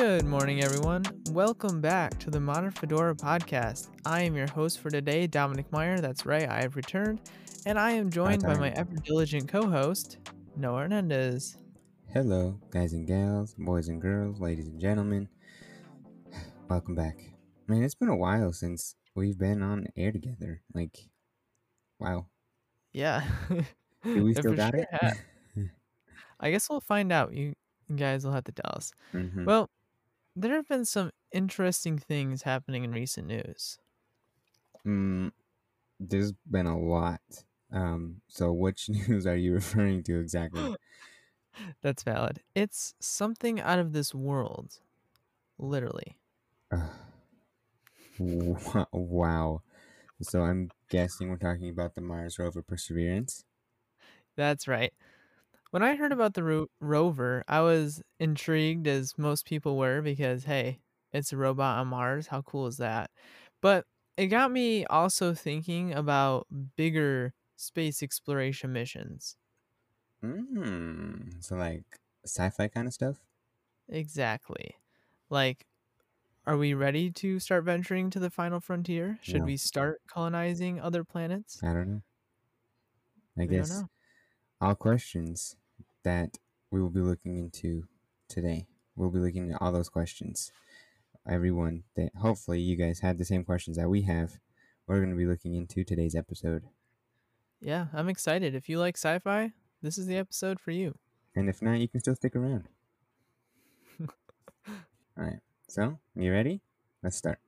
Good morning, everyone. Welcome back to the Modern Fedora podcast. I am your host for today, Dominic Meyer. That's right, I have returned, and I am joined by my ever diligent co-host, Noah Hernandez. Hello, guys and gals, boys and girls, ladies and gentlemen. Welcome back. Man, it's been a while since we've been on air together. Like, wow. Yeah. Do we still got sure it? I guess we'll find out. You guys will have to tell us. Mm-hmm. Well, there have been some interesting things happening in recent news. Mm, there's been a lot. Um, so which news are you referring to exactly? That's valid. It's something out of this world. Literally. Uh, wow. So I'm guessing we're talking about the Mars rover Perseverance. That's right. When I heard about the ro- rover, I was intrigued, as most people were, because hey, it's a robot on Mars. How cool is that? But it got me also thinking about bigger space exploration missions. Mm, so like sci-fi kind of stuff. Exactly. Like, are we ready to start venturing to the final frontier? Should no. we start colonizing other planets? I don't know. I we guess all questions that we will be looking into today. We'll be looking at all those questions. Everyone that hopefully you guys had the same questions that we have. We're going to be looking into today's episode. Yeah, I'm excited. If you like sci-fi, this is the episode for you. And if not, you can still stick around. all right. So, you ready? Let's start.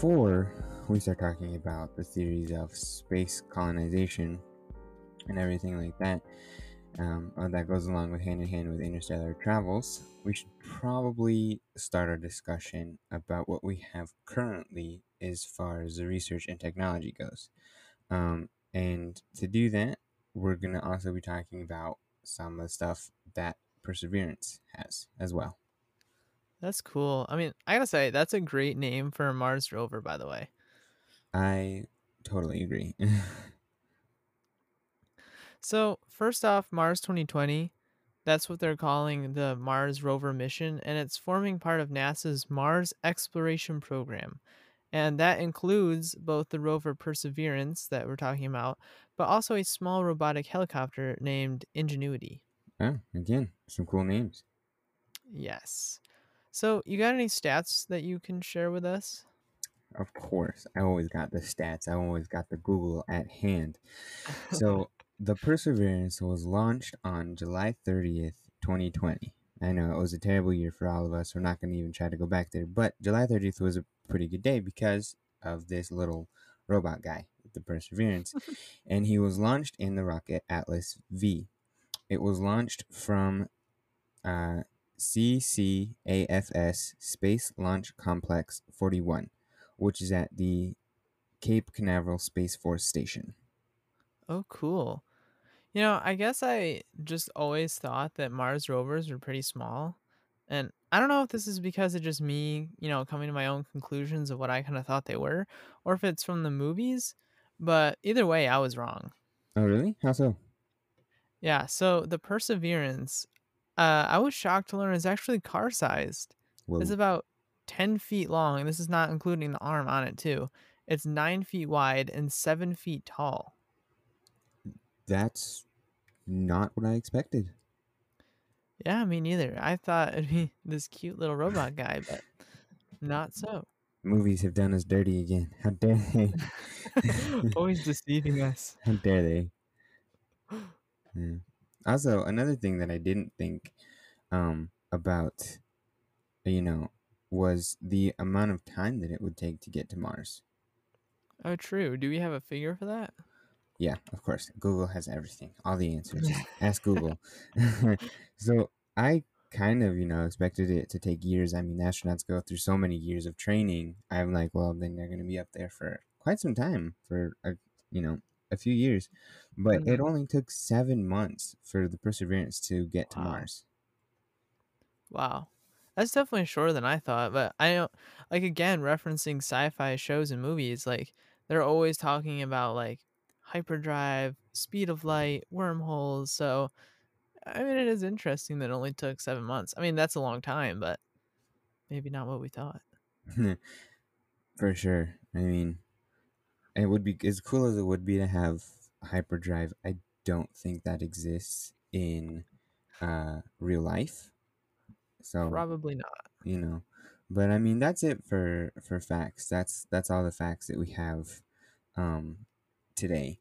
Before we start talking about the theories of space colonization and everything like that, um, uh, that goes along with hand in hand with interstellar travels, we should probably start our discussion about what we have currently as far as the research and technology goes. Um, and to do that, we're going to also be talking about some of the stuff that Perseverance has as well. That's cool. I mean, I gotta say, that's a great name for a Mars rover, by the way. I totally agree. so, first off, Mars 2020, that's what they're calling the Mars rover mission, and it's forming part of NASA's Mars exploration program. And that includes both the rover Perseverance that we're talking about, but also a small robotic helicopter named Ingenuity. Oh, again, some cool names. Yes. So, you got any stats that you can share with us? Of course. I always got the stats. I always got the Google at hand. So, the Perseverance was launched on July 30th, 2020. I know it was a terrible year for all of us. We're not going to even try to go back there. But July 30th was a pretty good day because of this little robot guy, the Perseverance. and he was launched in the rocket Atlas V. It was launched from uh, CCAFS Space Launch Complex 41, which is at the Cape Canaveral Space Force Station. Oh, cool. You know, I guess I just always thought that Mars rovers were pretty small. And I don't know if this is because of just me, you know, coming to my own conclusions of what I kind of thought they were, or if it's from the movies. But either way, I was wrong. Oh, really? How so? Yeah. So the Perseverance, uh, I was shocked to learn it's actually car sized. It's about 10 feet long, and this is not including the arm on it, too. It's nine feet wide and seven feet tall. That's not what I expected. Yeah, me neither. I thought it'd be this cute little robot guy, but not so. Movies have done us dirty again. How dare they? Always deceiving us. How dare they? Yeah. Also, another thing that I didn't think um, about, you know, was the amount of time that it would take to get to Mars. Oh, true. Do we have a figure for that? Yeah, of course. Google has everything, all the answers. Ask Google. so I kind of, you know, expected it to take years. I mean, astronauts go through so many years of training. I'm like, well, then they're going to be up there for quite some time, for a, you know, a few years, but mm-hmm. it only took seven months for the Perseverance to get wow. to Mars. Wow. That's definitely shorter than I thought, but I don't like again referencing sci-fi shows and movies, like they're always talking about like hyperdrive, speed of light, wormholes. So I mean, it is interesting that it only took seven months. I mean, that's a long time, but maybe not what we thought. For sure. I mean, it would be as cool as it would be to have hyperdrive. I don't think that exists in uh, real life. So Probably not. you know, but I mean that's it for for facts. That's that's all the facts that we have um, today.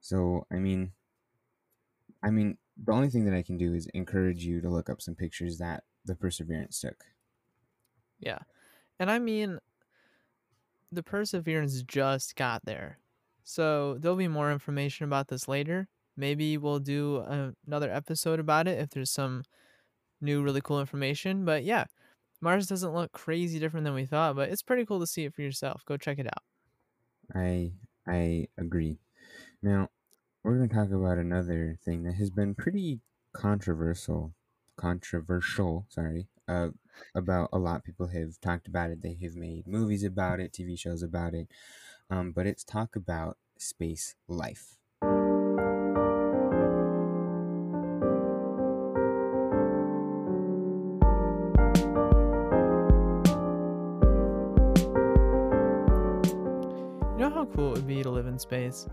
So I mean, I mean the only thing that I can do is encourage you to look up some pictures that the Perseverance took. Yeah. And I mean, the Perseverance just got there. So there'll be more information about this later. Maybe we'll do a- another episode about it if there's some new, really cool information. But yeah, Mars doesn't look crazy different than we thought, but it's pretty cool to see it for yourself. Go check it out. I I agree. Now we're going to talk about another thing that has been pretty controversial. Controversial, sorry. Uh, about a lot people have talked about it. They have made movies about it, TV shows about it. Um, but it's talk about space life. You know how cool it would be to live in space?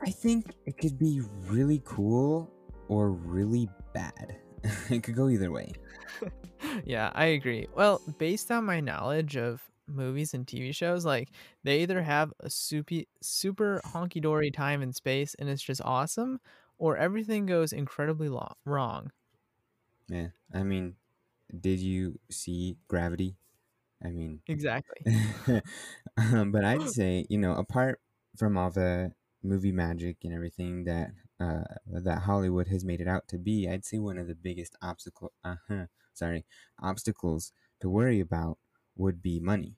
I think it could be really cool or really bad. it could go either way. yeah, I agree. Well, based on my knowledge of movies and TV shows, like they either have a super super honky dory time in space and it's just awesome, or everything goes incredibly lo- wrong. Yeah. I mean, did you see Gravity? I mean, Exactly. um, but I'd say, you know, apart from all the movie magic and everything that uh, that Hollywood has made it out to be, I'd say one of the biggest obstacle, uh-huh, sorry, obstacles to worry about would be money.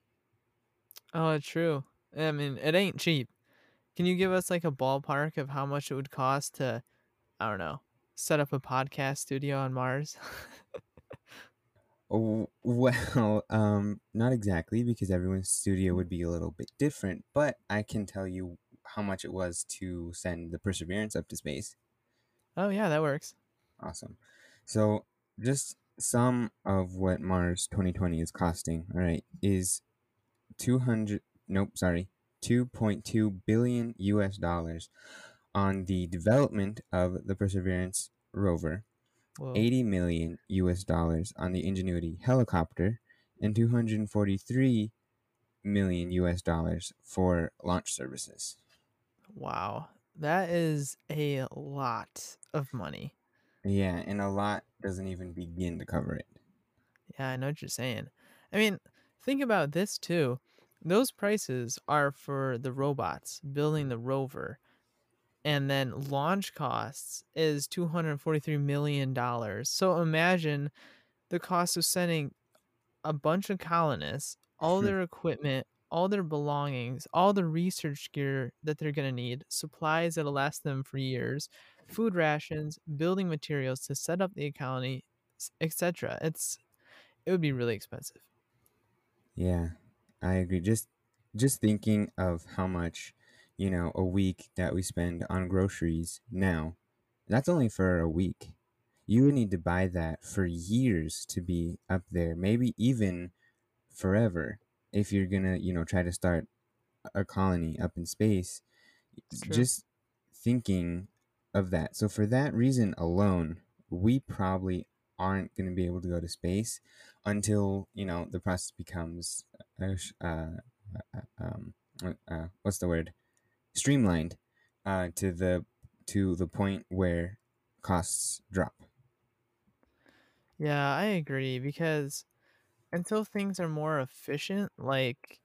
Oh, true. I mean, it ain't cheap. Can you give us like a ballpark of how much it would cost to, I don't know, set up a podcast studio on Mars? Oh, well, um, not exactly because everyone's studio would be a little bit different, but I can tell you how much it was to send the Perseverance up to space. oh, yeah, that works. Awesome. So, just some of what Mars 2020 is costing, all right, is 200, nope, sorry, 2.2 billion US dollars on the development of the Perseverance rover, Whoa. 80 million US dollars on the Ingenuity helicopter, and 243 million US dollars for launch services. Wow. That is a lot of money. Yeah, and a lot doesn't even begin to cover it. Yeah, I know what you're saying. I mean, think about this too. Those prices are for the robots building the rover, and then launch costs is $243 million. So imagine the cost of sending a bunch of colonists, all their equipment, all their belongings, all the research gear that they're going to need, supplies that'll last them for years, food rations, building materials to set up the colony, etc. It's it would be really expensive. Yeah, I agree. Just just thinking of how much, you know, a week that we spend on groceries now, that's only for a week. You would need to buy that for years to be up there, maybe even forever if you're gonna, you know, try to start a colony up in space. True. Just thinking of that. So for that reason alone, we probably aren't going to be able to go to space until you know the process becomes uh, uh, uh, um, uh, uh, what's the word streamlined uh, to the to the point where costs drop. Yeah, I agree because until things are more efficient, like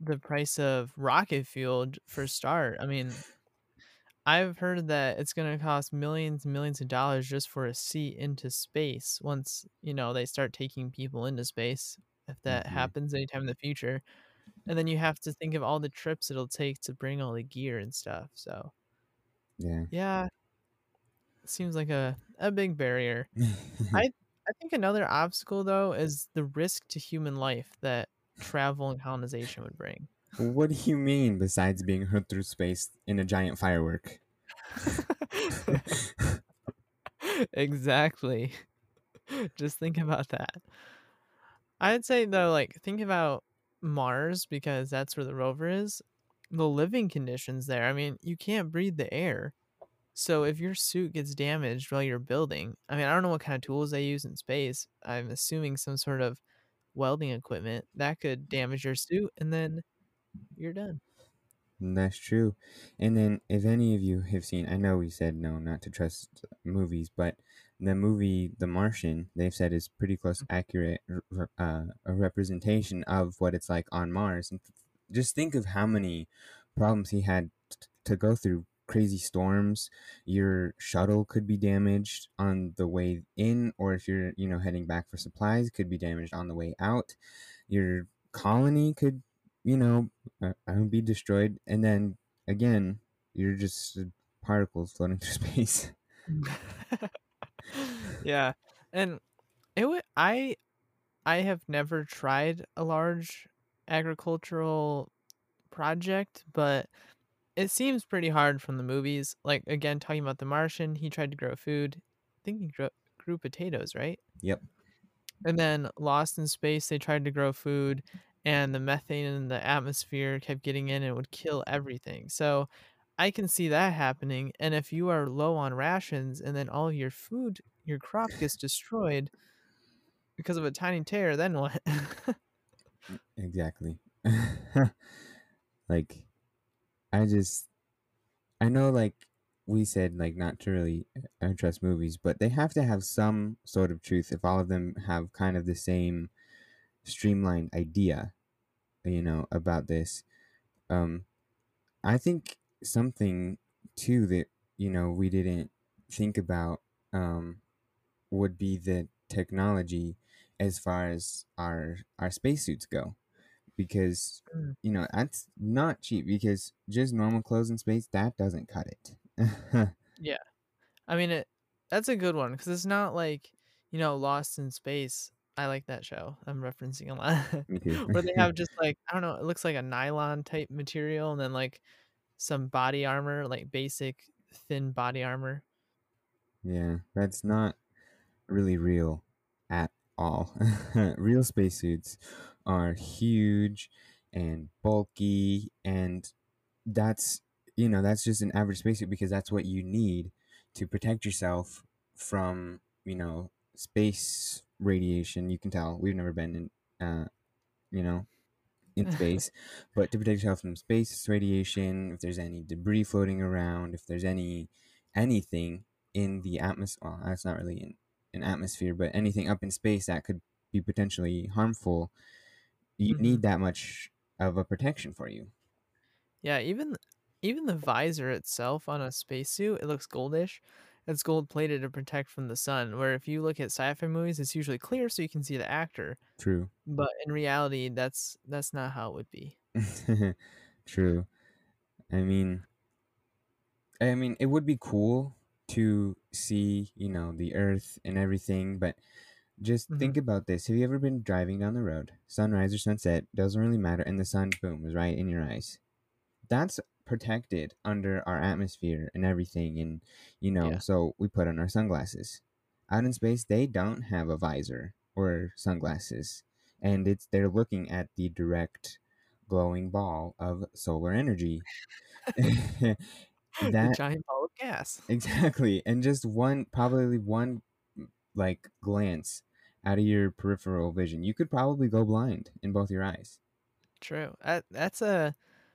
the price of rocket fuel for start, I mean, I've heard that it's going to cost millions and millions of dollars just for a seat into space once, you know, they start taking people into space, if that hmm happens anytime in the future. And then you have to think of all the trips it'll take to bring all the gear and stuff. So, Yeah. yeah, seems like a, a big barrier. I I think another obstacle though is the risk to human life that travel and colonization would bring. What do you mean besides being hurt through space in a giant firework? exactly. Just think about that. I'd say though, like think about Mars because that's where the rover is. The living conditions there. I mean, you can't breathe the air. So if your suit gets damaged while you're building, I mean, I don't know what kind of tools they use in space. I'm assuming some sort of welding equipment that could mm. damage your suit and then you're done. Mm, that's true. And then, if any of you have seen, I know we said no, not to trust movies, but the movie The Martian, they've said is pretty close, mm. accurate, uh, a representation of what it's like on Mars. And just think of how many problems he had t- to go through. Crazy storms. Your shuttle could be damaged on the way in, or if you're, you know, heading back for supplies, could be damaged on the way out. Your colony could you know, uh, I be destroyed. And then again, you're just uh, particles floating through space. yeah, and it would. I I have never tried a large agricultural project, but it seems pretty hard from the movies. Like again, talking about the Martian, he tried to grow food. I think he grew, grew potatoes, right? Yep. And then Lost in Space, they tried to grow food, and the methane in the atmosphere kept getting in and would kill everything. So I can see that happening. And if you are low on rations and then all your food, your crop gets destroyed because of a tiny tear, then what? exactly. like, I just, I know, like, we said, like, not to really trust movies, but they have to have some sort of truth if all of them have kind of the same streamlined idea, you know, about this. Um, I think something too that you know we didn't think about um, would be the technology as far as our our spacesuits go because Mm. you know that's not cheap because just normal clothes in space that doesn't cut it yeah. I mean, it that's a good one because it's not like, you know, Lost in Space. I like that show. I'm referencing a lot. me too Where they have just like, I don't know, it looks like a nylon type material and then like some body armor, like basic thin body armor. yeah that's not really real at all real spacesuits are huge and bulky and that's you know that's just an average spacesuit because that's what you need to protect yourself from you know space radiation. You can tell. We've never been in uh you know in space. But to protect yourself from space radiation if there's any debris floating around if there's any anything in the atmosphere well that's not really in an atmosphere but anything up in space that could be potentially harmful you Mhm. need that much of a protection for you Yeah, even even the visor itself on a spacesuit, it looks goldish. It's gold plated to protect from the sun. Where if you look at sci-fi movies, it's usually clear so you can see the actor. true But in reality, that's that's not how it would be. True. I mean, I mean, it would be cool to see, you know, the Earth and everything, but just Mhm. think about this. Have you ever been driving down the road, sunrise or sunset, doesn't really matter, and the sun, boom, is right in your eyes? That's protected under our atmosphere and everything, and you know, Yeah. so we put on our sunglasses. Out in space, they don't have a visor or sunglasses, and it's they're looking at the direct glowing ball of solar energy. the that giant ball of gas. exactly, and just one probably one like glance out of your peripheral vision, you could probably go blind in both your eyes. True. That, that's a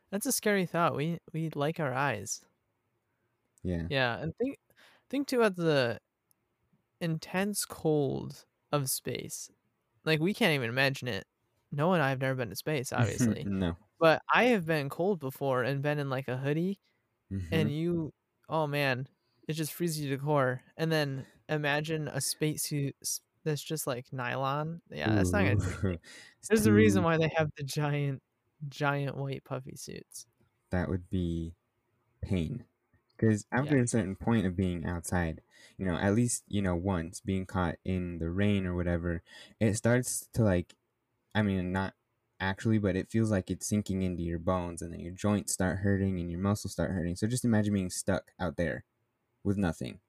that's a scary thought. We we like our eyes. Yeah. Yeah, and think think too about the intense cold of space. Like we can't even imagine it. No one I've never been to space, obviously. no. but I have been cold before and been in like a hoodie Mhm. and you oh man, it just freezes you to core. And then imagine a spacesuit that's just like nylon. Yeah, that's not gonna There's a reason why they have the giant giant white puffy suits. that would be pain because after Yeah. a certain point of being outside, you know, at least you know once being caught in the rain or whatever, it starts to like, I mean, not actually, but it feels like it's sinking into your bones, and then your joints start hurting and your muscles start hurting. So just imagine being stuck out there with nothing.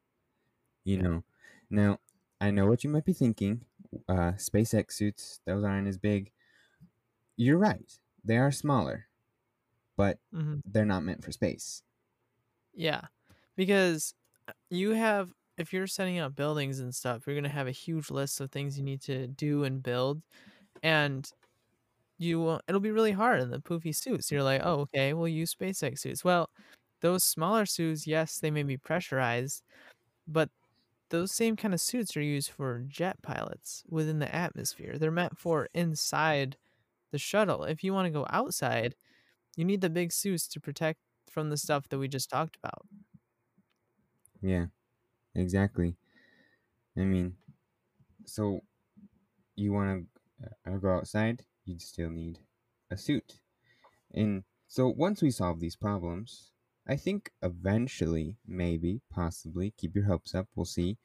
You Yeah. know, now I know what you might be thinking. Uh, SpaceX suits, those aren't as big. You're right. They are smaller, but hmm they're not meant for space. Yeah. Because uh, you have, if you're setting up buildings and stuff, you're going to have a huge list of things you need to do and build. And you will, it'll be really hard in the poofy suits. You're like, oh, okay, we'll use SpaceX suits. Well, those smaller suits, yes, they may be pressurized, but those same kind of suits are used for jet pilots within the atmosphere. They're meant for inside the shuttle. If you want to go outside, you need the big suits to protect from the stuff that we just talked about. Yeah, exactly. I mean, so you want to uh, go outside, you'd still need a suit. And so once we solve these problems, I think eventually, maybe, possibly, keep your hopes up, we'll see.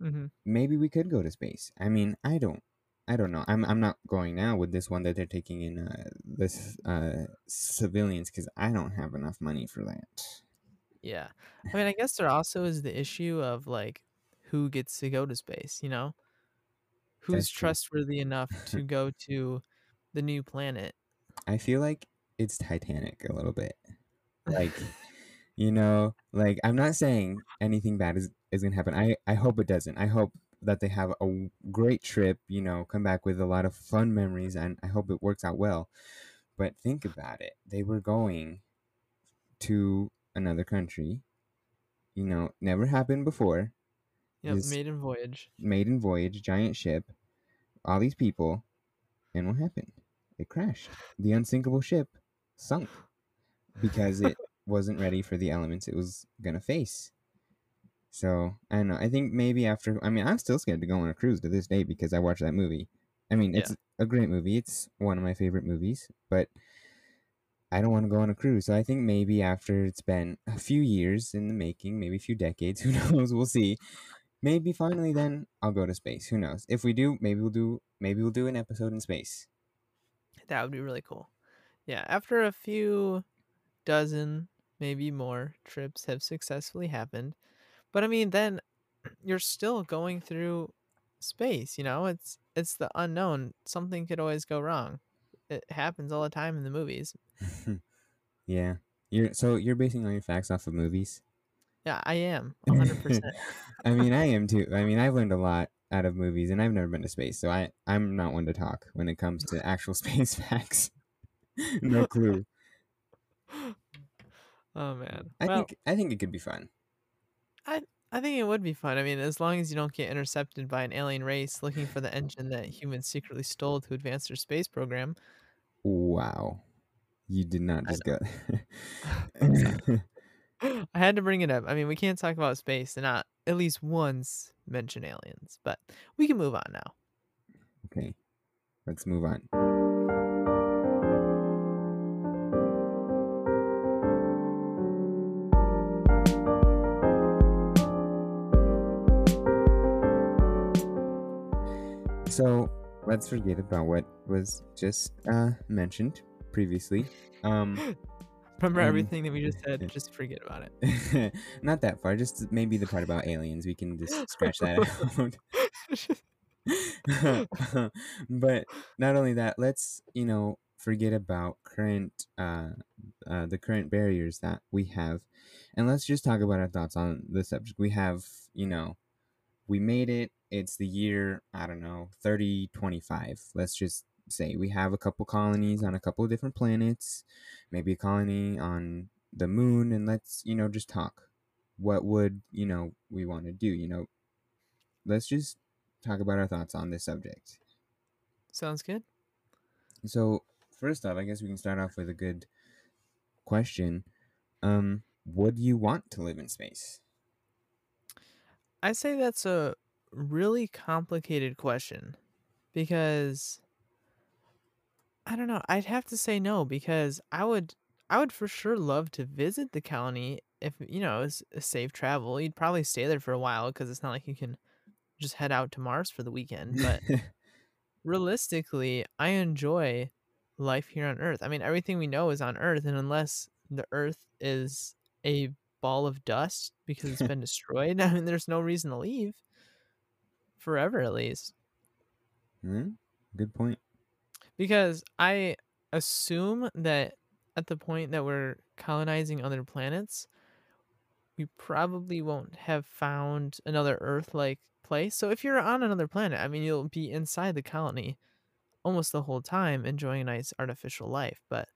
hmm Maybe we could go to space. I mean, I don't. I don't know. I'm, I'm not going now with this one that they're taking in uh, this uh, civilians because I don't have enough money for that. Yeah. I mean, I guess there also is the issue of like who gets to go to space, you know? Who's That's true. trustworthy enough to go to the new planet? I feel like it's Titanic a little bit. Like, you know, like I'm not saying anything bad is, is gonna happen. I, I hope it doesn't. I hope that they have a great trip, you know, come back with a lot of fun memories and I hope it works out well. But think about it. They were going to another country, you know, never happened before. Yep, This maiden voyage. maiden voyage, giant ship, all these people, and what happened? It crashed. The unsinkable ship sunk because it wasn't ready for the elements it was gonna face. So I don't know. I think maybe after. I mean, I'm still scared to go on a cruise to this day because I watched that movie. I mean, it's Yeah. a great movie. It's one of my favorite movies, but I don't want to go on a cruise. So I think maybe after it's been a few years in the making, maybe a few decades, who knows? We'll see. Maybe finally then I'll go to space. Who knows? If we do, maybe we'll do maybe we'll do an episode in space. That would be really cool. Yeah, after a few dozen, maybe more trips have successfully happened. But I mean, then you're still going through space, you know? It's it's the unknown. Something could always go wrong. It happens all the time in the movies. yeah. You're so you're basing all your facts off of movies? Yeah, I am. 100%. I mean, I am too. I mean, I've learned a lot out of movies, and I've never been to space, so I I'm not one to talk when it comes to actual space facts. no clue. Oh man. I well, think I think it could be fun. I I think it would be fun. I mean, as long as you don't get intercepted by an alien race looking for the engine that humans secretly stole to advance their space program. Wow, you did not just go. I had to bring it up. I mean, we can't talk about space and not at least once mention aliens, but we can move on now. okay, let's move on. Let's forget about what was just uh, mentioned previously. Um, Remember Um, everything that we just said? Just forget about it. not that far, just maybe the part about aliens. We can just scratch that out. but not only that, let's you know forget about current uh, uh, the current barriers that we have, and let's just talk about our thoughts on the subject. We have you know we made it. It's the year I don't know thirty twenty five. Let's just say we have a couple colonies on a couple of different planets, maybe a colony on the moon, and let's you know just talk. What would you know we want to do? You know, let's just talk about our thoughts on this subject. Sounds good. So first off, I guess we can start off with a good question. Um, would you want to live in space? I say that's a really complicated question because I don't know. I'd have to say no because I would I would for sure love to visit the colony if you know it's a safe travel, you'd probably stay there for a while because it's not like you can just head out to Mars for the weekend. But realistically, I enjoy life here on Earth. I mean, everything we know is on Earth, and unless the Earth is a ball of dust because it's been destroyed, I mean, there's no reason to leave forever, at least. Hmm? Good point. Because I assume that at the point that we're colonizing other planets, we probably won't have found another Earth like place. So if you're on another planet, I mean, you'll be inside the colony almost the whole time enjoying a nice artificial life. But,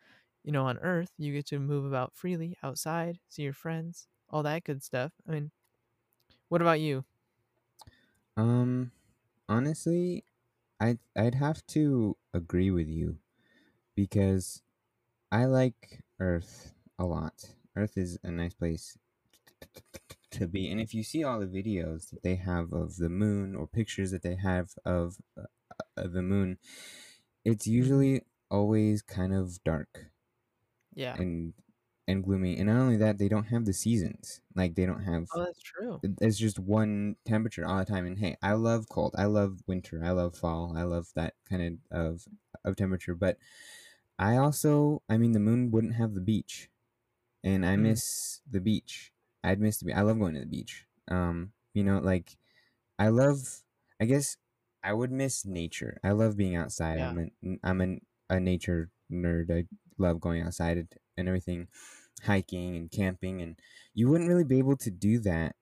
you know, on Earth, you get to move about freely outside, see your friends, all that good stuff. I mean, what about you? Um, honestly, I'd I'd have to agree with you because I like Earth a lot. Earth is a nice place to be, and if you see all the videos that they have of the moon or pictures that they have of, uh, of the moon, it's Mhm. usually always kind of dark Yeah. and and gloomy. And not only that, they don't have the seasons. Like they don't have Oh, that's true. it's just one temperature all the time and hey i love cold i love winter i love fall i love that kind of of, of temperature but i also i mean the moon wouldn't have the beach and i Mhm. miss the beach i'd miss the beach i love going to the beach um you know like i love i guess i would miss nature i love being outside Yeah. i'm an i'm an, a nature nerd i love going outside and- everything hiking and camping and you wouldn't really be able to do that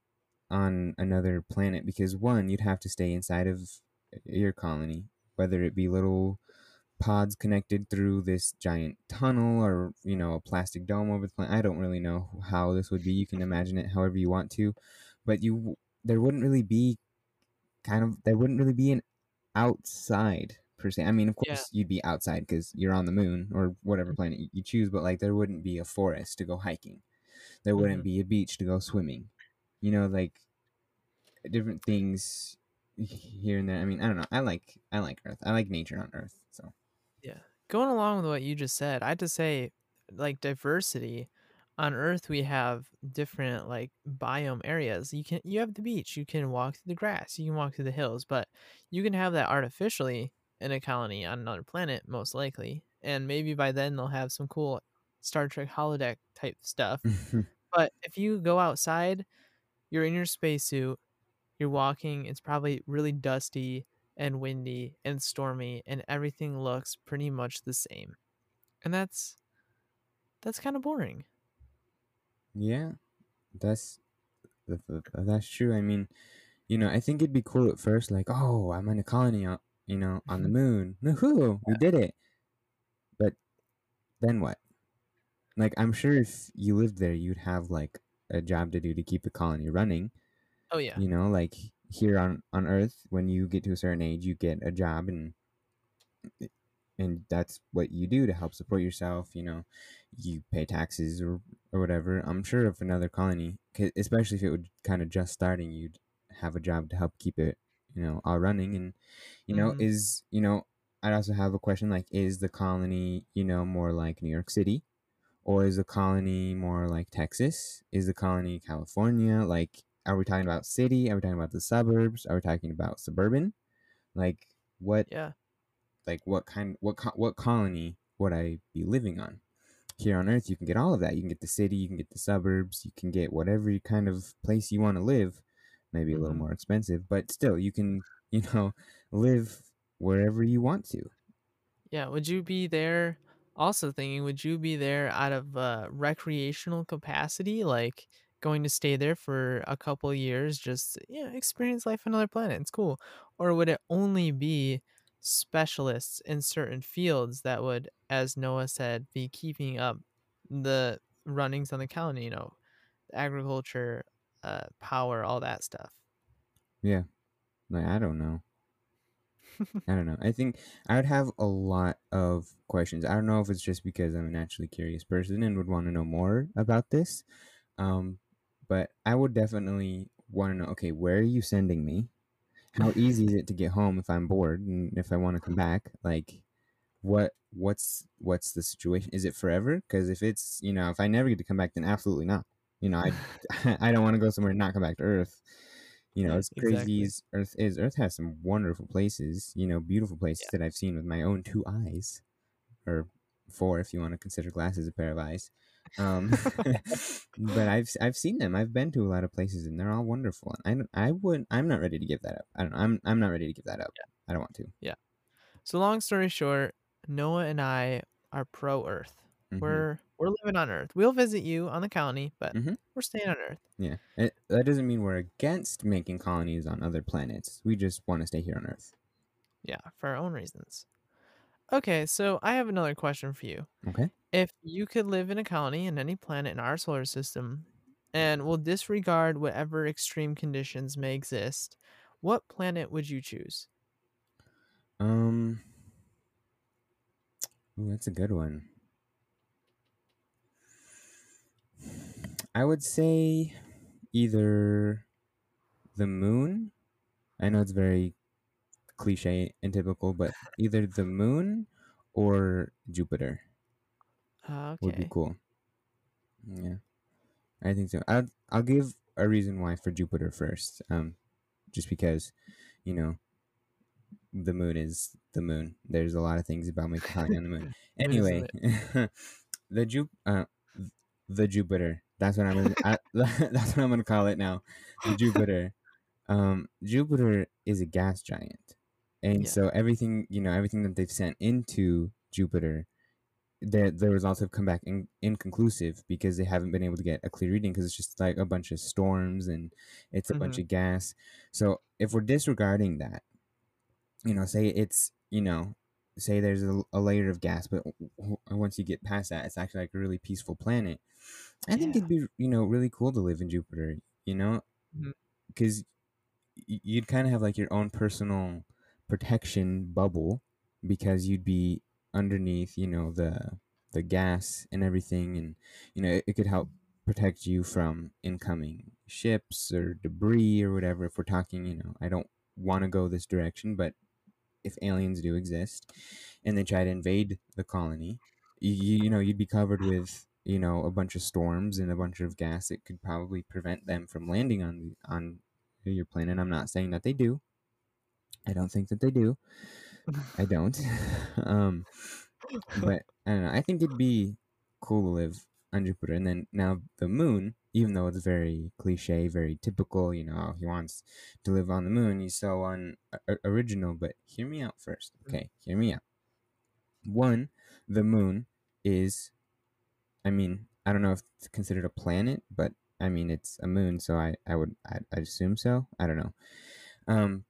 on another planet because one you'd have to stay inside of your colony whether it be little pods connected through this giant tunnel or you know a plastic dome over the planet i don't really know how this would be you can imagine it however you want to but you there wouldn't really be kind of there wouldn't really be an outside per se i mean of Yeah. course you'd be outside because you're on the moon or whatever Mhm. planet you- choose but like there wouldn't be a forest to go hiking there wouldn't Mhm. be a beach to go swimming you know like different things here and there i mean i don't know i like i like earth i like nature on earth so Yeah. Going along with what you just said, I had to say, like diversity. On Earth, we have different like biome areas. You can you have the beach. You can walk through the grass. You can walk through the hills. But you can have that artificially in a colony on another planet, most likely. And maybe by then they'll have some cool Star Trek holodeck type stuff. But if you go outside, you're in your spacesuit. You're walking. It's probably really dusty and windy and stormy, and everything looks pretty much the same. And that's that's kind of boring. yeah that's th- th- that's true i mean you know i think it'd be cool at first like oh i'm in a colony on you know on the mm-hmm. moon. Woohoo, we did it. But then what? Like i'm sure if you lived there you'd have like a job to do to keep the colony running. Oh yeah. you know like here on on earth when you get to a certain age you get a job and and that's what you do to help support yourself you know. You pay taxes or or whatever. I'm sure if another colony, especially if it would kind of just starting you'd have a job to help keep it you know are running and you know Mhm. is you know i'd also have a question like is the colony you know more like new york city or is the colony more like Texas? Is the colony California? Like, are we talking about city? Are we talking about the suburbs? Are we talking about suburban? Like, what, Yeah. like, what kind, what, co- what colony would I be living on? Here on Earth, you can get all of that. You can get the city, you can get the suburbs, you can get whatever kind of place you want to live. Maybe a little Mhm. more expensive, but still, you can, you know, live wherever you want to. Yeah. Would you be there? Also thinking, would you be there out of uh, recreational capacity, like going to stay there for a couple of years, just you know experience life on another planet? It's cool. Or would it only be specialists in certain fields that would, as Noah said, be keeping up the runnings on the colony? You know, agriculture, uh, power, all that stuff. Yeah. Like, I don't know. I don't know. I think I would have a lot of questions. I don't know if it's just because I'm a naturally curious person and would want to know more about this. Um, but I would definitely want to know okay, where are you sending me? How easy is it to get home if I'm bored and if I want to come back? Like, what what's what's the situation? Is it forever? Because if it's you know if I never get to come back, then absolutely not. You know, I I don't want to go somewhere and not come back to Earth. You know, as crazy Exactly. as Earth is, Earth has some wonderful places. You know, beautiful places Yeah. that I've seen with my own two eyes, or four if you want to consider glasses a pair of eyes. Um, but I've I've seen them. I've been to a lot of places, and they're all wonderful. And I I wouldn't. I'm not ready to give that up. I don't know. I'm I'm not ready to give that up. I don't want to. Yeah. So long story short, Noah and I are pro Earth. Mhm. We're we're living on Earth. We'll visit you on the colony, but Mhm. we're staying on Earth. Yeah, it, that doesn't mean we're against making colonies on other planets. We just want to stay here on Earth. Yeah, for our own reasons. Okay, so I have another question for you. Okay. If you could live in a colony in any planet in our solar system and will disregard whatever extreme conditions may exist, what planet would you choose? Um. Ooh, that's a good one. I would say either the moon. I know it's very cliche and typical, but either the moon or Jupiter Uh, would be cool. Yeah, I think so. I'll I'll give a reason why for Jupiter first. Um, just because, you know, the moon is the moon. There's a lot of things about making colony on the moon. Moon Anyway, the Ju uh, the Jupiter. That's what I'm gonna. I, that's what I'm gonna call it now. Jupiter. Um, Jupiter is a gas giant, and Yeah. so everything you know, everything that they've sent into Jupiter, the the results have come back in, inconclusive because they haven't been able to get a clear reading because it's just like a bunch of storms and it's a bunch Mhm. of gas. So if we're disregarding that, you know, say it's you know, say there's a, a layer of gas, but once you get past that, it's actually like a really peaceful planet. I think it'd be you know really cool to live in Jupiter. You know, mm-hmm. because you'd kind of have like your own personal protection bubble because you'd be underneath you know the the gas and everything and you know it, it could help protect you from incoming ships or debris or whatever if we're talking you know i don't want to go this direction but if aliens do exist and they try to invade the colony you, you know you'd be covered with you know a bunch of storms and a bunch of gas that could probably prevent them from landing on the on your planet. I'm not saying that they do. I don't think that they do. I don't. Um but i don't know. I think it'd be cool to live on jupiter and then now the moon even though it's very cliche very typical you know he wants to live on the moon he's so un- uh, uh, original but hear me out first mm-hmm. okay? Hear me out. One the moon is i mean i don't know if it's considered a planet but i mean it's a moon so i i would i i assume so i don't know. Um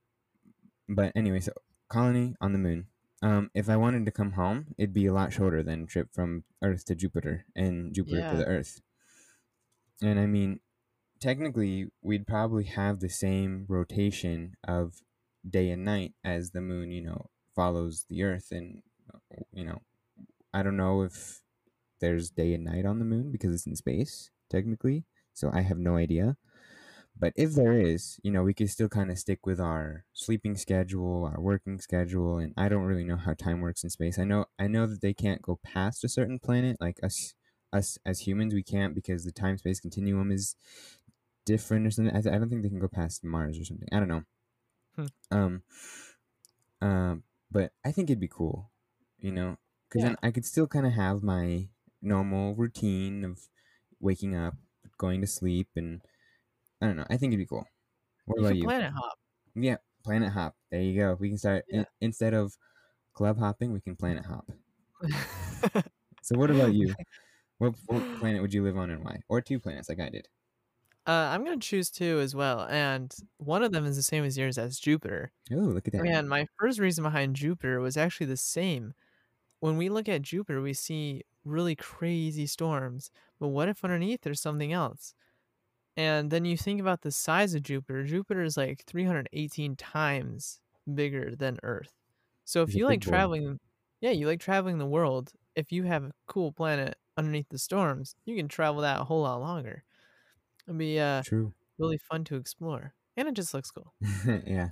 but anyway so colony on the moon um if i wanted to come home it'd be a lot shorter than trip from earth to jupiter and jupiter to the earth. And i mean technically we'd probably have the same rotation of day and night as the moon you know follows the earth and you know i don't know if there's day and night on the moon because it's in space technically so i have no idea but if there is you know we could still kind of stick with our sleeping schedule our working schedule and i don't really know how time works in space. I know i know that they can't go past a certain planet like us us as humans we can't because the time space continuum is different or something. I, I don't think they can go past mars or something. I don't know. Hmm. um um but i think it'd be cool you know? Because then i could still kind of have my normal routine of waking up going to sleep and i don't know i think it'd be cool what You about you planet hop. yeah planet hop there you go we can start Yeah. in, instead of club hopping we can planet hop so what about you what, what planet would you live on and why or two planets like i did Uh, I'm gonna choose two as well, and one of them is the same as yours as Jupiter. oh look at that And my first reason behind Jupiter was actually the same. When we look at Jupiter, we see really crazy storms, but what if underneath there's something else? And then you think about the size of Jupiter. Jupiter is like 318 times bigger than Earth. So if a you like traveling, yeah, you like traveling the world. If you have a cool planet underneath the storms, you can travel that a whole lot longer. It'd be uh true really fun to explore, and it just looks cool. yeah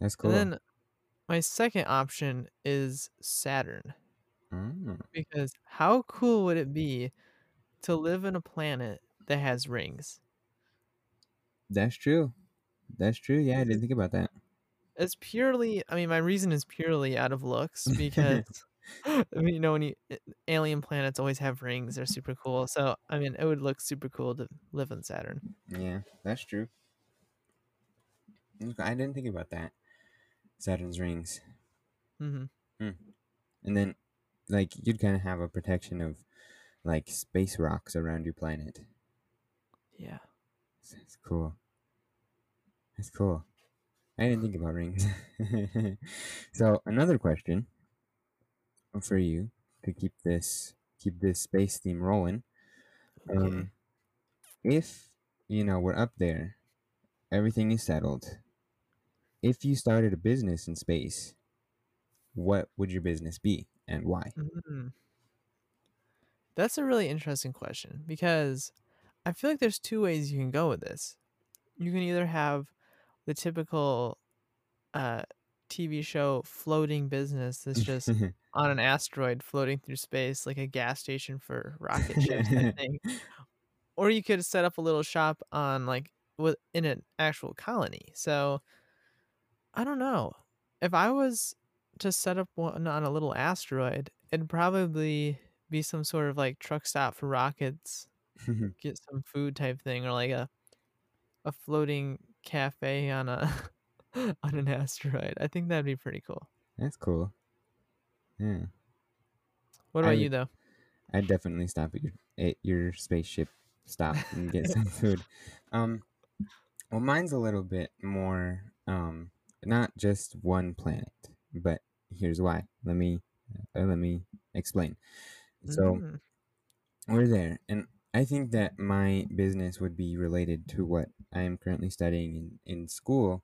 that's cool And then my second option is Saturn Oh. because how cool would it be to live in a planet that has rings. That's true. That's true. Yeah, I didn't think about that. It's purely, I mean, my reason is purely out of looks because, I mean, you know, when you alien planets always have rings, they're super cool. So, I mean, it would look super cool to live on Saturn. Yeah, that's true. I didn't think about that. Saturn's rings. hmm Hmm. And then, like, you'd kind of have a protection of, like, space rocks around your planet. Yeah. That's cool. That's cool. I didn't think about rings. so another question for you to keep this keep this space theme rolling. Okay. Um, if you know we're up there, everything is settled. If you started a business in space, what would your business be and why? Mm. That's a really interesting question because I feel like there's two ways you can go with this. You can either have the typical uh, TV show floating business that's just on an asteroid floating through space, like a gas station for rocket ships. Or you could set up a little shop on like with in an actual colony. So I don't know. If I was to set up one on a little asteroid, it'd probably be some sort of like truck stop for rockets, get some food type thing, or like a a floating cafe on a on an asteroid. I think that'd be pretty cool. That's cool. Yeah, What I about would- you though? I'd definitely stop at your at your spaceship stop and get some food. Um, well, mine's a little bit more um not just one planet, but here's why. Let me uh, let me explain. So Mm, we're there, and I think that my business would be related to what I am currently studying in in school,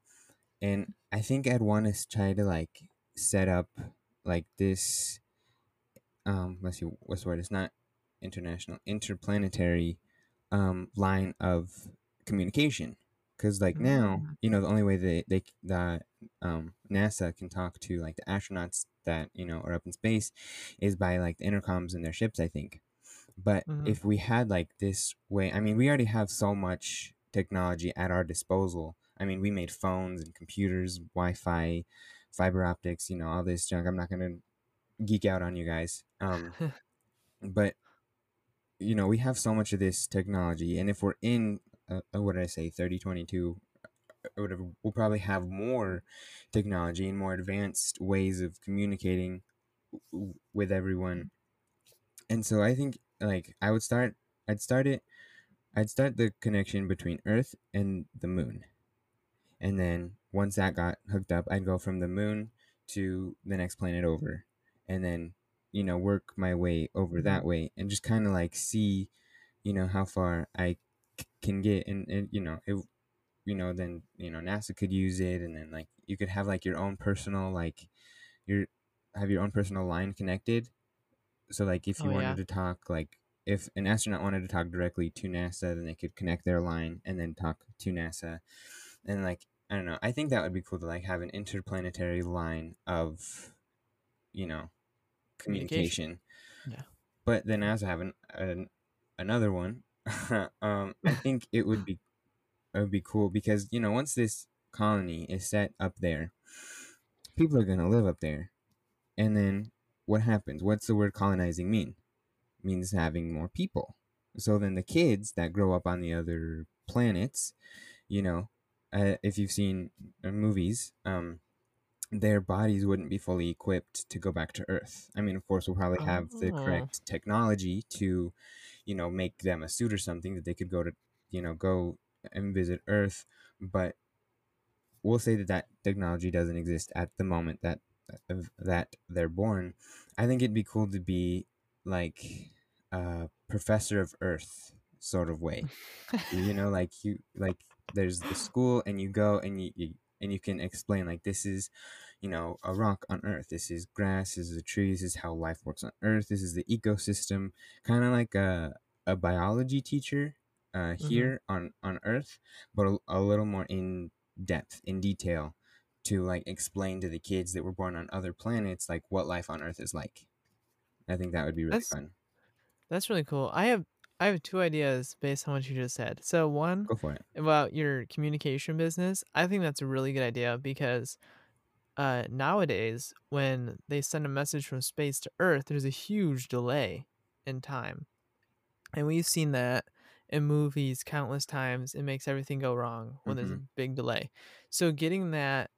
and I think I'd want to try to like set up like this um let's see what's the word it's not international interplanetary um line of communication because like now Mm. you know the only way they they the um nasa can talk to like the astronauts that you know are up in space is by like the intercoms in their ships i think but Mhm. if we had like this way i mean we already have so much technology at our disposal. I mean we made phones and computers wi-fi fiber optics you know all this junk. I'm not gonna geek out on you guys. Um but you know we have so much of this technology and if we're in uh, uh, what did i say 3022 or whatever we'll probably have more technology and more advanced ways of communicating w- with everyone and so i think like i would start i'd start it i'd start the connection between earth and the moon. And then once that got hooked up i'd go from the moon to the next planet over and then you know work my way over that mm-hmm. way and just kind of like see you know how far i c- can get and, and you know it you know then you know nasa could use it and then like you could have like your own personal like your have your own personal line connected so like if you Oh, wanted yeah. to talk like if an astronaut wanted to talk directly to nasa then they could connect their line and then talk to nasa and like i don't know i think that would be cool to like have an interplanetary line of you know Communication. communication Yeah. but then I also have an, an another one. um, I think it would be it would be cool because you know once this colony is set up there, people are gonna live up there, and then what happens? What's the word colonizing mean? It means having more people. So then the kids that grow up on the other planets, you know, uh, if you've seen uh, movies, um, their bodies wouldn't be fully equipped to go back to Earth. I mean, of course, we'll probably have the Oh. correct technology to, you know, make them a suit or something that they could go to, you know, go and visit Earth. But we'll say that that technology doesn't exist at the moment that of- that they're born. I think it'd be cool to be like a professor of Earth sort of way. You know like you like there's the school and you go and you, you and you can explain like this is you know a rock on earth. This is grass this is a tree this is how life works on earth. This is the ecosystem. Kind of like a, a biology teacher uh, here on on earth but a, a little more in depth in detail to like explain to the kids that were born on other planets like what life on earth is like i think that would be really That's- fun That's really cool. I have I have two ideas based on what you just said. So one Go for it. about your communication business, I think that's a really good idea because uh, nowadays when they send a message from space to Earth, there's a huge delay in time, and we've seen that in movies countless times. It makes everything go wrong when there's a big delay. So getting that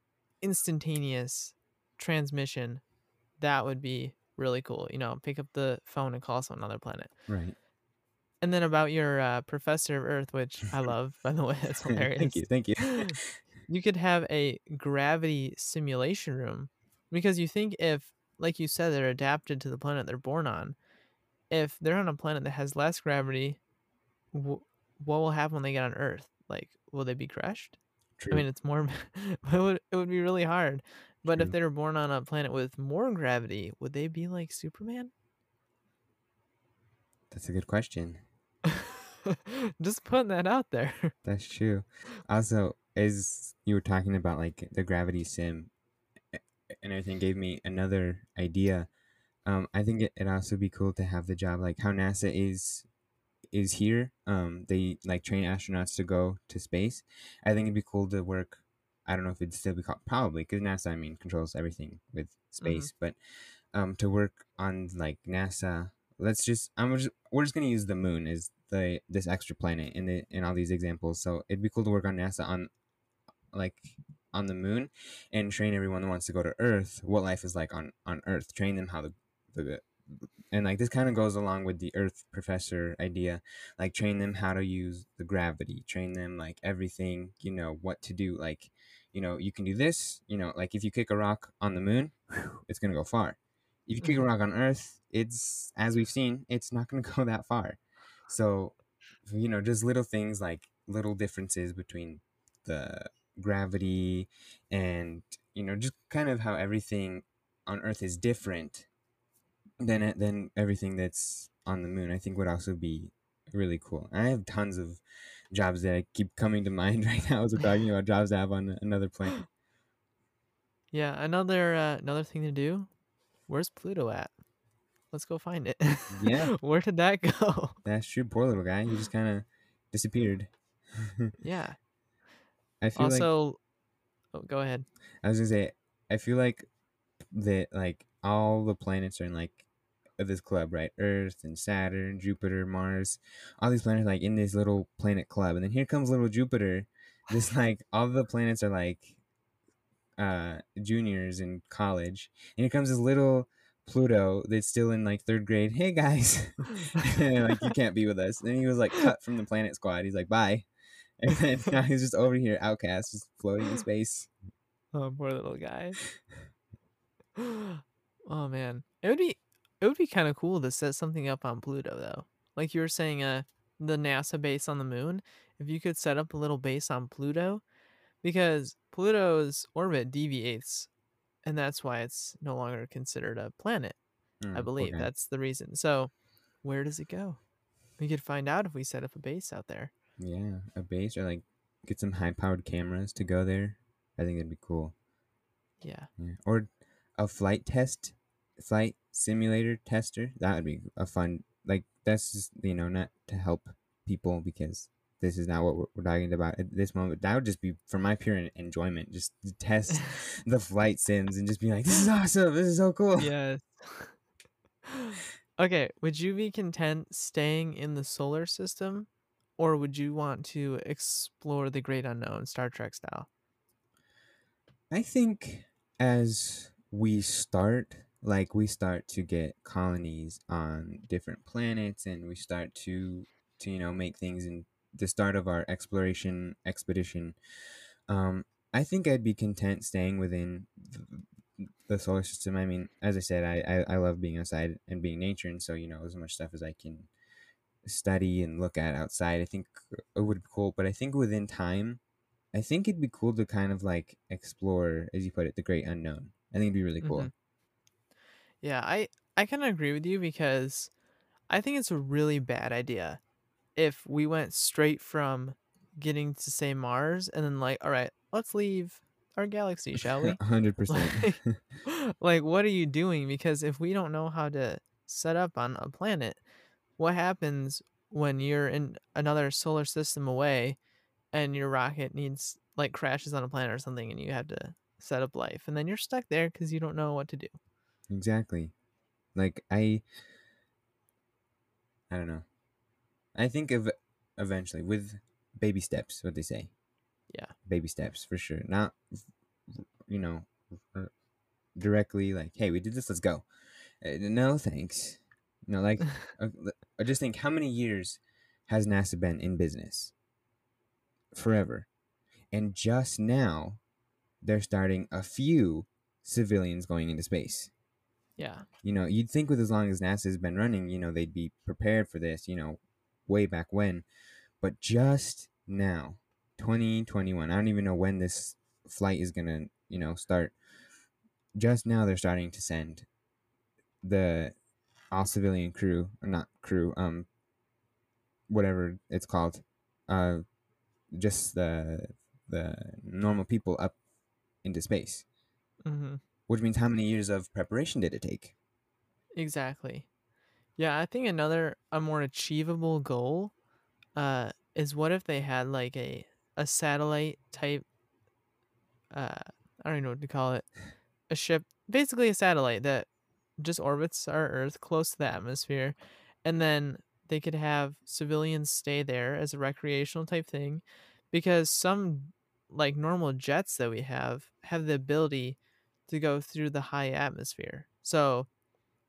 instantaneous transmission, that would be really cool. You know, pick up the phone and call someone on another planet. Right. And then about your uh, professor of Earth, which I love, by the way, that's hilarious. thank you. Thank you. you could have a gravity simulation room because you think if, like you said, they're adapted to the planet they're born on. If they're on a planet that has less gravity, wh- what will happen when they get on Earth? Like, will they be crushed? True. I mean, it's more. it would it would be really hard. But if they were born on a planet with more gravity, would they be like Superman? That's a good question. Just putting that out there. That's true. Also, as you were talking about like the gravity sim and everything gave me another idea. Um, I think it, it'd also be cool to have the job like how NASA is is here. Um, they like train astronauts to go to space. I think it'd be cool to work. I don't know if it'd still be called probably because NASA, I mean, controls everything with space, but um, to work on like NASA. Let's just I'm just we're just gonna use the moon as the this extra planet in the in all these examples. So it'd be cool to work on NASA on like on the moon and train everyone that wants to go to Earth what life is like on on Earth. Train them how the the and like this kind of goes along with the Earth professor idea. Like train them how to use the gravity. Train them like everything. You know what to do. Like you know you can do this. You know like if you kick a rock on the moon, it's gonna go far. If you kick a Mhm. rock on Earth, it's as we've seen, it's not gonna go that far. So you know just little things like little differences between the gravity and you know just kind of how everything on earth is different than than everything that's on the moon i think would also be really cool i have tons of jobs that I keep coming to mind right now as we're talking about jobs I have on another planet Yeah, another uh, another thing to do. Where's Pluto at? Let's go find it. Yeah. Where did that go? that's true poor little guy he just kind of disappeared yeah. i feel like Also, oh, go ahead. I was gonna say, I feel like that like all the planets are in like this club, right? Earth and Saturn, Jupiter, Mars, all these planets like in this little planet club, and then here comes little Jupiter. This like all the planets are like uh juniors in college, and here comes this little Pluto that's still in like third grade. Hey guys, like you can't be with us. Then he was like cut from the planet squad. He's like bye, and then now he's just over here, outcast, just floating in space. Oh, poor little guy. oh man, it would be it would be kind of cool to set something up on Pluto though. Like you were saying, uh, the NASA base on the moon. If you could set up a little base on Pluto, because Pluto's orbit deviates, and that's why it's no longer considered a planet. Mm, I believe guy. that's the reason. So, where does it go? We could find out if we set up a base out there. Yeah, a base or like get some high powered cameras to go there. I think that'd be cool. Yeah. Yeah. Or a flight test, flight simulator tester. That would be a fun. Like that's just you know not to help people because this is not what we're, we're talking about at this moment. That would just be for my pure enjoyment, just to test the flight sims and just be like, this is awesome. This is so cool. yes. okay, would you be content staying in the solar system or would you want to explore the great unknown Star Trek style? I think as we start, like we start to get colonies on different planets, and we start to to you know make things in the start of our exploration expedition. Um, I think I'd be content staying within the, the solar system. I mean, as I said, I, I I love being outside and being nature, and so you know as much stuff as I can study and look at outside. I think it would be cool, but I think within time. I think it'd be cool to kind of like explore, as you put it, the great unknown. I think it'd be really cool. Mhm. Yeah, I I kind of agree with you because I think it's a really bad idea if we went straight from getting to say Mars and then like, all right, let's leave our galaxy, shall we? Hundred percent. Like, like what are you doing? Because if we don't know how to set up on a planet, what happens when you're in another solar system away and your rocket needs like crashes on a planet or something and you have to set up life and then you're stuck there because you don't know what to do Exactly. Like I I don't know. I think of eventually with baby steps, what they say. Yeah. Baby steps for sure. Not you know directly like, "Hey, we did this, let's go." Uh, no, thanks. No, like uh, I just think how many years has NASA been in business? Forever. And just now they're starting a few civilians going into space yeah you know, you'd think with as long as NASA's been running, you know, they'd be prepared for this, you know, way back when. But just now, 2021, I don't even know when this flight is going to, you know, start. Just now they're starting to send the all civilian crew, or not crew, um whatever it's called. Uh just the the normal people up into space. hmm Which means how many years of preparation did it take? exactly yeah i think another a more achievable goal uh is what if they had like a a satellite type uh i don't know what to call it a ship basically a satellite that just orbits our earth close to the atmosphere and then they could have civilians stay there as a recreational type thing because some like normal jets that we have have the ability to go through the high atmosphere so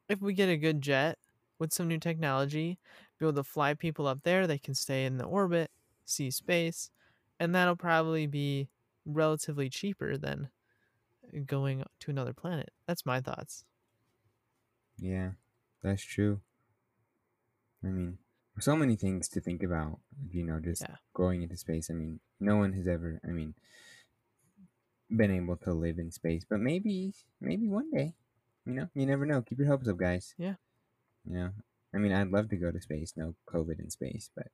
if we get a good jet with some new technology be able to fly people up there they can stay in the orbit see space and that'll probably be relatively cheaper than going to another planet that's my thoughts Yeah, that's true. I mean, so many things to think about, you know, just Yeah. going into space. I mean, no one has ever, I mean, been able to live in space, but maybe, maybe one day, you know, you never know. Keep your hopes up, guys. Yeah. You know, I mean, I'd love to go to space, no COVID in space, but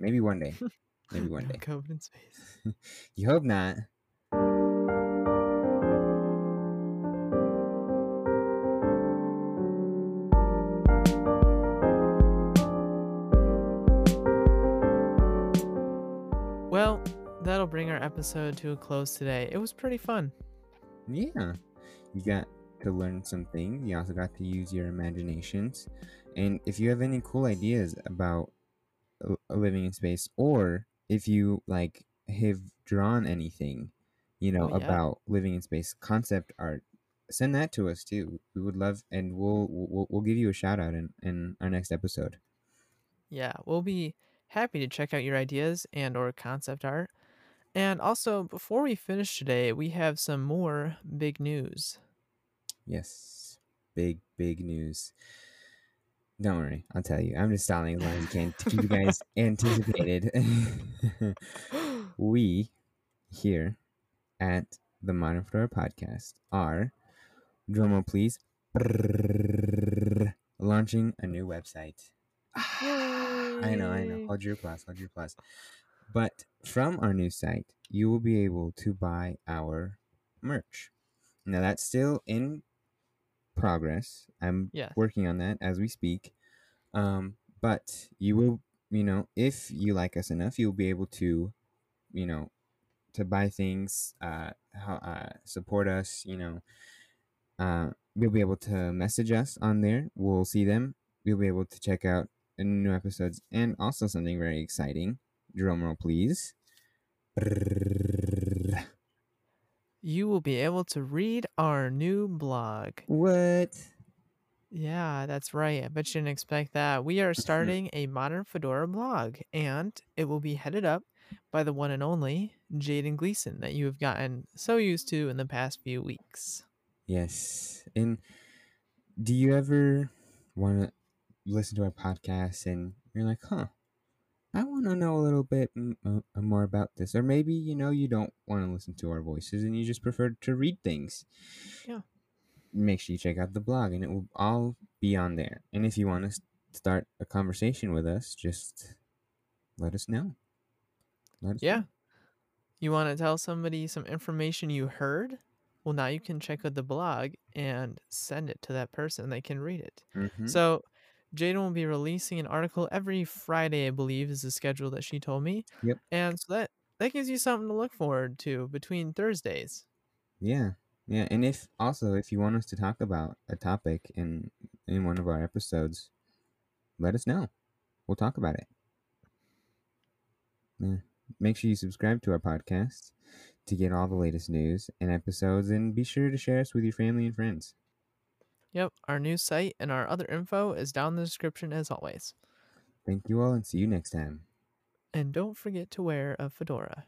maybe one day. Maybe one No day. COVID in space. You hope not. Episode to a close today. It was pretty fun. Yeah. You got to learn some things. You also got to use your imaginations. And if you have any cool ideas about living in space, or if you like have drawn anything, you know, Oh, yeah. about living in space, concept art, send that to us too. We would love, and we'll we'll, we'll give you a shout out in, in our next episode. Yeah, we'll be happy to check out your ideas and or concept art. And also, before we finish today, we have some more big news. Yes, big big news. Don't worry, I'll tell you. I'm just stalling as long as you can to keep you guys anticipated. we here at the Modern Fedora Podcast are, drumroll please, launching a new website. I know, I know. Hold your applause, hold your applause. But from our new site, you will be able to buy our merch. Now that's still in progress. I'm Yes. working on that as we speak. Um, but you will, you know, if you like us enough, you'll be able to, you know, to buy things, uh, how, uh, support us, you know, uh, you'll be able to message us on there. We'll see them. You'll be able to check out new episodes and also something very exciting. Drum roll, please. You will be able to read our new blog. What? Yeah, that's right. I bet you didn't expect that. We are starting a modern Fedora blog, and it will be headed up by the one and only Jaden Gleason that you have gotten so used to in the past few weeks. Yes. And do you ever want to listen to our podcast and you're like, huh, I want to know a little bit m- uh, more about this? Or maybe, you know, you don't want to listen to our voices and you just prefer to read things. Yeah. Make sure you check out the blog and it will all be on there. And if you want to start a conversation with us, just let us know. Let us Yeah. You want to tell somebody some information you heard? Well, now you can check out the blog and send it to that person. They can read it. know. Mhm. So Jaden will be releasing an article every Friday, I believe, is the schedule that she told me. Yep. And so that that gives you something to look forward to between Thursdays. Yeah. Yeah. And if also if you want us to talk about a topic in in one of our episodes, let us know. We'll talk about it. Yeah. Make sure you subscribe to our podcast to get all the latest news and episodes and be sure to share us with your family and friends. Yep, our new site and our other info is down in the description as always. Thank you all and see you next time. And don't forget to wear a fedora.